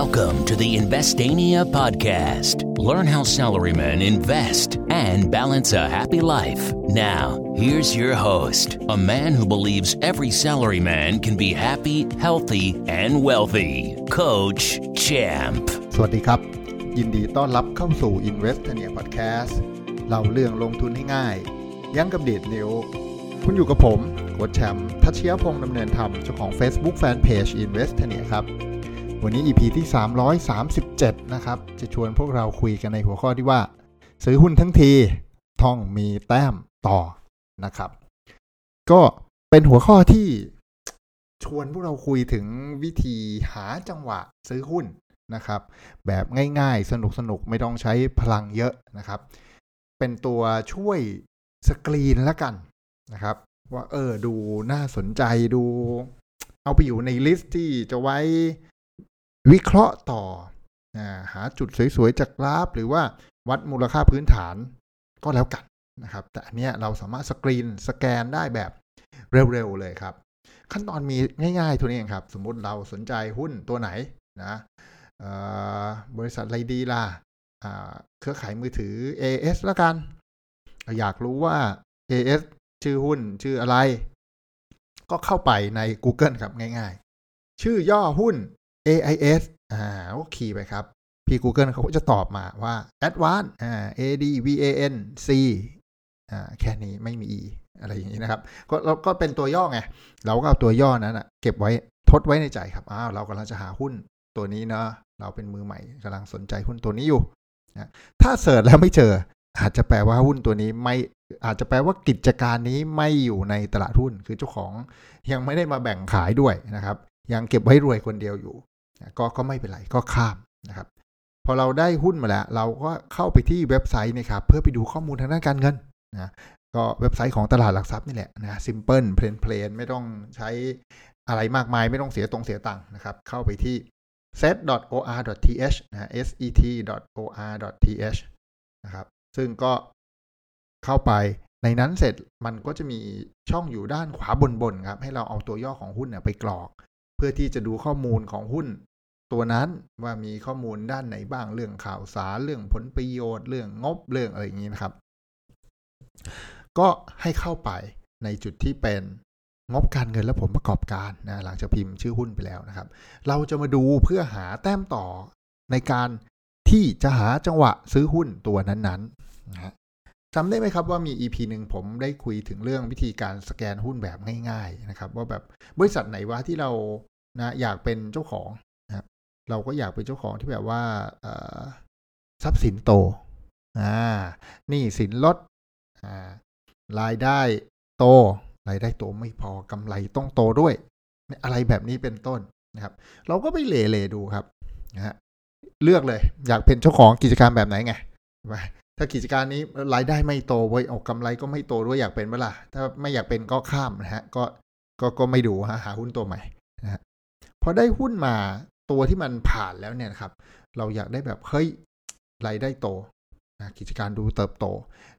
Welcome to the Investania podcast. Learn how salarymen invest and balance a happy life. Now, here's your host, a man who believes every salaryman can be happy, healthy, and wealthy, Coach Champ. สวัสดีครับ ยินดีต้อนรับเข้าสู่ Investania Podcast เล่าเรื่องลงทุนให้ง่าย ยั้งกับเดทนิ้ว คุณอยู่กับผม โค้ชแชมป์ทัชเชียพงษ์ดำเนินธรรมเจ้าของ Facebook Fanpage Investania ครับ วันนี้ EP ที่ 337 นะครับ จะชวนพวกเราคุยกันในหัวข้อที่ว่า ซื้อหุ้นทั้งทีต้องมีแต้มต่อนะครับ ก็เป็นหัวข้อที่ชวนพวกเราคุยถึงวิธีหาจังหวะซื้อหุ้นนะครับ แบบง่ายๆ สนุกๆไม่ต้องใช้พลังเยอะนะครับ เป็นตัวช่วยสกรีนแล้วกันนะครับ ว่าเออดูน่าสนใจดู เอาไปอยู่ใน list ที่จะไว้ วิเคราะห์ต่อาหาจุดสวยๆจากกราฟ หรือว่าวัดมูลค่าพื้นฐานก็แล้วกันนะครับ แต่อันเนี้ยเราสามารถ screen scan ได้แบบเร็วๆเลยครับ ขั้นตอนมีง่ายๆตัวนี้เองครับ สมมุติเราสนใจหุ้นตัวไหนนะบริษัทอะไรดีล่ะเครือข่ายมือถือ AIS แล้วกัน อยากรู้ว่า AS ชื่อหุ้นชื่ออะไร ก็เข้าไปใน Google ครับง่ายๆ ชื่อย่อหุ้น AIS อ่าก็คีย์ไปครับ พี่ Google เขาก็จะตอบมาว่า Advanced อ่า ADVAN C อ่าแค่นี้ไม่มี E อะไรอย่างนี้นะครับ ก็เราก็เป็นตัวย่อไง เราก็เอาตัวย่อนั้นนะเก็บไว้ทดไว้ในใจครับ อ้าว เรากำลังจะหาหุ้นตัวนี้เนาะเราเป็นมือใหม่กำลังสนใจหุ้นตัวนี้อยู่นะถ้า search แล้วไม่เจอ อาจจะแปลว่าหุ้นตัวนี้ไม่อาจจะแปลว่ากิจการนี้ไม่อยู่ในตลาดหุ้น คือเจ้าของยังไม่ได้มาแบ่งขายด้วยนะครับ ยังเก็บไว้รวยคนเดียวอยู่ ก็ก็ไม่เป็นไรก็ข้ามนะครับพอเราได้หุ้นมาแล้ว เราก็เข้าไปที่เว็บไซต์นะครับเพื่อไปดูข้อมูลทางด้านการเงินนะก็เว็บไซต์ของตลาดหลักทรัพย์นี่แหละนะ simple plain plain ไม่ต้องใช้อะไรมากมายไม่ต้องเสียตรงเสียตังค์นะครับ เข้าไปที่ set.or.th นะ set.or.th นะครับซึ่งก็เข้าไปในนั้นเสร็จมันก็จะมีช่องอยู่ด้านขวาบนๆครับให้เราเอาตัวย่อของหุ้นเนี่ยไปกรอก เพื่อที่จะดูข้อมูลของหุ้น ตัวนั้นว่ามีข้อมูลด้านไหนบ้างเรื่องข่าวสารเรื่องผลประโยชน์ เรื่องงบเรื่องอะไรอย่างนี้นะครับ ก็ให้เข้าไปในจุดที่เป็นงบการเงินและผลประกอบการนะหลังจากพิมพ์ชื่อหุ้นไปแล้วนะครับ เราจะมาดูเพื่อหาแต้มต่อในการที่จะหาจังหวะซื้อหุ้นตัวนั้นๆนะฮะจำได้ไหมครับว่ามี EP หนึ่งผมได้คุยถึงเรื่องวิธีการสแกนหุ้นแบบง่าย ๆนะครับ ว่าแบบบริษัทไหนวะที่เรานะอยากเป็นเจ้าของ เราก็อยากเป็นเจ้าของที่แบบว่าทรัพย์สินโตอ่านี่สินลดอ่ารายได้โตรายได้โตไม่พอกำไรต้องโตด้วย อะไรแบบนี้เป็นต้นนะครับ เราก็ไปเล่ๆดูครับนะฮะเลือกเลย อยากเป็นเจ้าของกิจการแบบไหนไงถ้ากิจการนี้รายได้ไม่โตเว้ยเอากำไรก็ไม่โตด้วยอยากเป็นเวลาถ้าไม่อยากเป็นก็ข้ามนะฮะก็ก็ก็ไม่ดูฮะหาหุ้นตัวใหม่นะฮะพอได้หุ้นมา ตัวที่มันผ่านแล้วเนี่ยครับ เราอยากได้แบบเฮ้ยรายได้โตนะกิจการดูเติบโต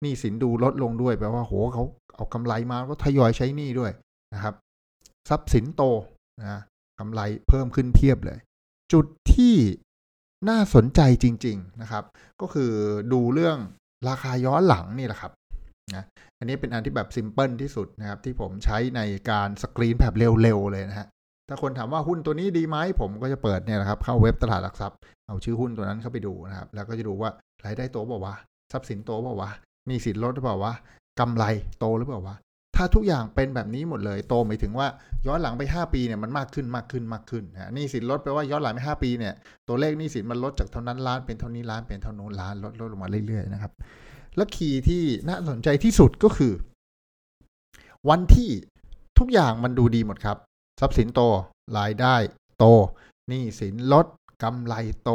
หนี้สินดูลดลงด้วยแปลว่าโหเขาเอากำไรมาก็ทยอยใช้หนี้ด้วยนะครับ ทรัพย์สินโตนะกำไรเพิ่มขึ้นเพียบเลย จุดที่น่าสนใจจริง ๆนะครับ ก็คือดูเรื่องราคาย้อนหลังนี่แหละครับนะอันนี้เป็นอันที่แบบซิมเพิลที่สุดนะครับ ที่ผมใช้ในการสกรีนแบบเร็วๆเลยนะฮะ ถ้าคนถามว่าหุ้นตัวนี้ดีไหมผมก็จะเปิดเนี่ยนะครับเข้าเว็บตลาดหลักทรัพย์เอาชื่อหุ้นตัวนั้นเข้าไปดูนะครับ แล้วก็จะดูว่ารายได้โตเปล่าวะทรัพย์สินโตเปล่าวะมีสินลดหรือเปล่าวะกำไรโตหรือเปล่าวะถ้าทุกอย่างเป็นแบบนี้หมดเลยโตหมายถึงว่าย้อนหลังไป 5 ปีเนี่ยมันมากขึ้นมากขึ้นมากขึ้นนะนี่สินลดแปลว่าย้อนหลังไป 5 ปีเนี่ยตัวเลขนี่สินมันลดจากเท่านั้นล้านเป็นเท่านี้ล้านเป็นเท่านู้นล้านลดลดลงมาเรื่อยๆนะครับและคีย์ที่น่าสนใจที่สุดก็คือ วันที่ทุกอย่างมันดูดีหมดครับ ทรัพย์สินโต รายได้โตนี่สินลดกำไรโต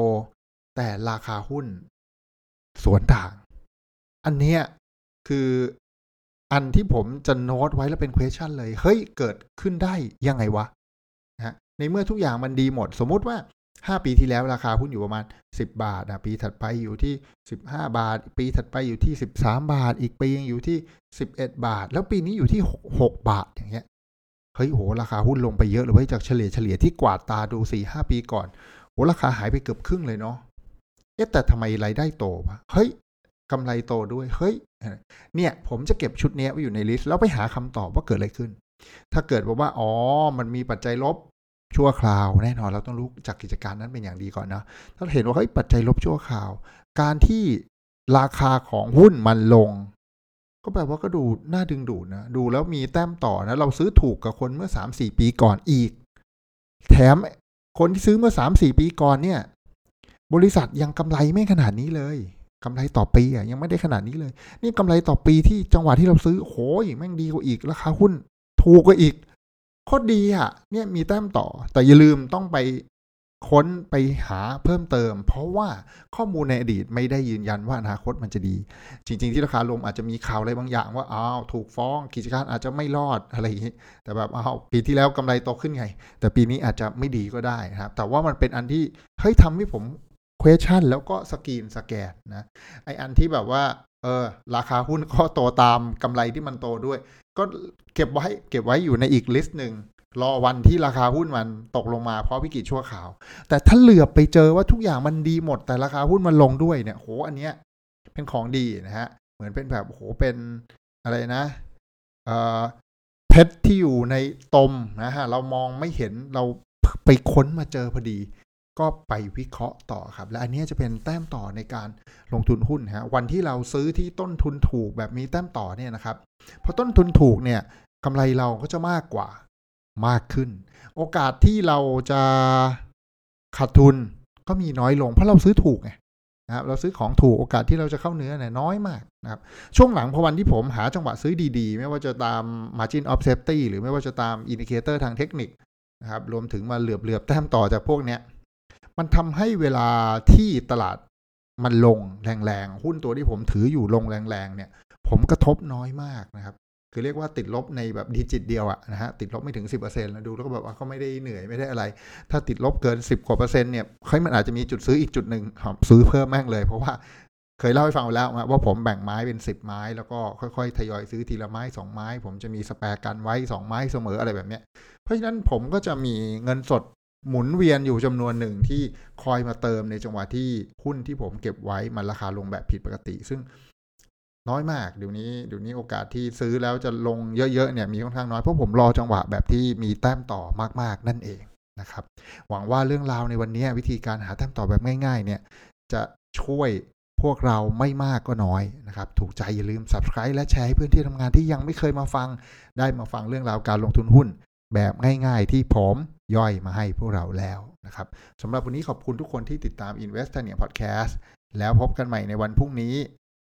แต่ราคาหุ้นสวนทาง อันเนี้ยคืออันที่ผมจะโน้ตไว้แล้วเป็น question เลย เฮ้ย เกิดขึ้นได้ยังไงวะนะในเมื่อทุกอย่างมันดีหมด สมมุติว่า 5 ปีที่แล้วราคาหุ้นอยู่ประมาณ 10 บาทนะปีถัดไปอยู่ที่ 15 บาท ปีถัดไปอยู่ที่ 13 บาท อีกปียังอยู่ที่ 11 บาท แล้วปีนี้อยู่ที่ 6 บาทอย่างเงี้ย เฮ้ยโหราคาหุ้นลงไปเยอะเลยจากเฉลี่ยเฉลี่ยที่กวาดตาดู4-5ปีก่อนโหราคาหายไปเกือบครึ่งเลยเนาะเอ๊ะแต่ทำไมรายได้โตวะเฮ้ยกำไรโตด้วยเฮ้ยเนี่ย ผมจะเก็บชุดนี้ไว้อยู่ในลิสต์แล้วไปหาคำตอบว่าเกิดอะไรขึ้น ถ้าเกิดบอกว่าอ๋อมันมีปัจจัยลบชั่วคราวแน่นอนเราต้องรู้จากกิจการนั้นเป็นอย่างดีก่อนนะถ้าเห็นว่าเฮ้ยปัจจัยลบชั่วคราว การที่ราคาของหุ้นมันลง ก็แปลว่าก็ดูน่าดึงดูดนะ ดูแล้วมีแต้มต่อนะ เราซื้อถูกกับคนเมื่อสามสี่ปีก่อนอีก แถมคนที่ซื้อเมื่อสามสี่ปีก่อนเนี่ย บริษัทยังกำไรไม่ขนาดนี้เลยกำไรต่อปีอะยังไม่ได้ขนาดนี้เลย นี่กำไรต่อปีที่จังหวะที่เราซื้อโหยแม่งดีกว่าอีกราคาหุ้น ถูกกว่าอีกโคตรดีอะ เนี่ยมีแต้มต่อ แต่อย่าลืมต้องไป ค้นไปหาเพิ่มเติม เพราะว่าข้อมูลในอดีตไม่ได้ยืนยันว่าอนาคตมันจะดี จริง ๆ ที่ราคาลงอาจจะมีข่าวอะไรบางอย่างว่าอ้าวถูกฟ้องกิจการอาจจะไม่รอดอะไรอย่างนี้แต่แบบอ้าวปีที่แล้วกำไรโตขึ้นไง แต่ปีนี้อาจจะไม่ดีก็ได้นะครับ แต่ว่ามันเป็นอันที่เฮ้ยทำให้ผม question แล้วก็สกรีนสแกนนะไออันที่แบบว่าเออราคาหุ้นก็โตตามกำไรที่มันโตด้วย ก็เก็บไว้เก็บไว้อยู่ในอีกลิสต์หนึ่ง รอวันที่ราคาหุ้นมันตกลงมาเพราะวิกฤตชั่วข่าว แต่ถ้าเหลือไปเจอว่าทุกอย่างมันดีหมด แต่ราคาหุ้นมันลงด้วยเนี่ยโหอันเนี้ยเป็นของดีนะฮะ เหมือนเป็นแบบโหเป็นอะไรนะเอ่อเพชรที่อยู่ในตมนะฮะ เรามองไม่เห็นเราไปค้นมาเจอพอดี ก็ไปวิเคราะห์ต่อครับ และอันนี้จะเป็นแต้มต่อในการลงทุนหุ้นฮะวันที่เราซื้อที่ต้นทุนถูกแบบมีแต้มต่อเนี่ยนะครับพอต้นทุนถูกเนี่ยกำไรเราก็จะมากกว่า มากขึ้น โอกาสที่เราจะขาดทุนก็มีน้อยลง เพราะเราซื้อถูกไงนะครับเราซื้อของถูกโอกาสที่เราจะเข้าเนื้อเนี่ยน้อยมากนะครับช่วงหลังพอวันที่ผมหาจังหวะซื้อดีๆ ไม่ว่าจะตาม margin of safety หรือไม่ว่าจะตาม indicator ทางเทคนิคนะครับรวมถึงมาเหลือบๆแต้มต่อจากพวกเนี้ยมันทำให้เวลาที่ตลาดมันลงแรงๆ หุ้นตัวที่ผมถืออยู่ลงแรงๆเนี่ย ผมกระทบน้อยมากนะครับ คือเรียกว่าติดลบในแบบดิจิตเดียวอะนะฮะติดลบไม่ถึง 10%แล้วดูแล้วก็แบบว่าเขาไม่ได้เหนื่อยไม่ได้อะไร ถ้าติดลบเกิน 10 กว่าเปอร์เซ็นต์เนี่ยเฮ้ยมันอาจจะมีจุดซื้ออีกจุดหนึ่งซื้อเพิ่มแม่งเลย เพราะว่าเคยเล่าให้ฟังไปแล้วว่าผมแบ่งไม้เป็น 10 ไม้ แล้วก็ค่อยๆ ทยอยซื้อทีละไม้ 2 ไม้ ผมจะมีสแปร์กันไว้ 2 ไม้เสมออะไรแบบเนี้ยเพราะฉะนั้นผมก็จะมีเงินสดหมุนเวียนอยู่จำนวนหนึ่งที่คอยมาเติมในจังหวะที่หุ้นที่ผมเก็บไว้มันราคาลงแบบผิดปกติ ซึ่ง น้อยมากเดี๋ยวนี้เดี๋ยวนี้โอกาสที่ซื้อแล้วจะลงเยอะๆเนี่ยมีค่อนข้างน้อยเพราะผมรอจังหวะแบบที่มีแต้มต่อมากๆนั่นเองนะครับ หวังว่าเรื่องราวในวันนี้วิธีการหาแต้มต่อแบบง่าย ๆ เนี่ยจะช่วยพวกเราไม่มากก็น้อยนะครับ ถูกใจอย่าลืม subscribe และแชร์ให้เพื่อนที่ทำงานที่ยังไม่เคยมาฟัง ได้มาฟังเรื่องราวการลงทุนหุ้น แบบง่ายๆ ที่ผมย่อยมาให้พวกเราแล้วนะครับสำหรับวันนี้ขอบคุณทุกคนที่ติดตาม Invest เนี่ย Podcast แล้วพบกันใหม่ในวันพรุ่งนี้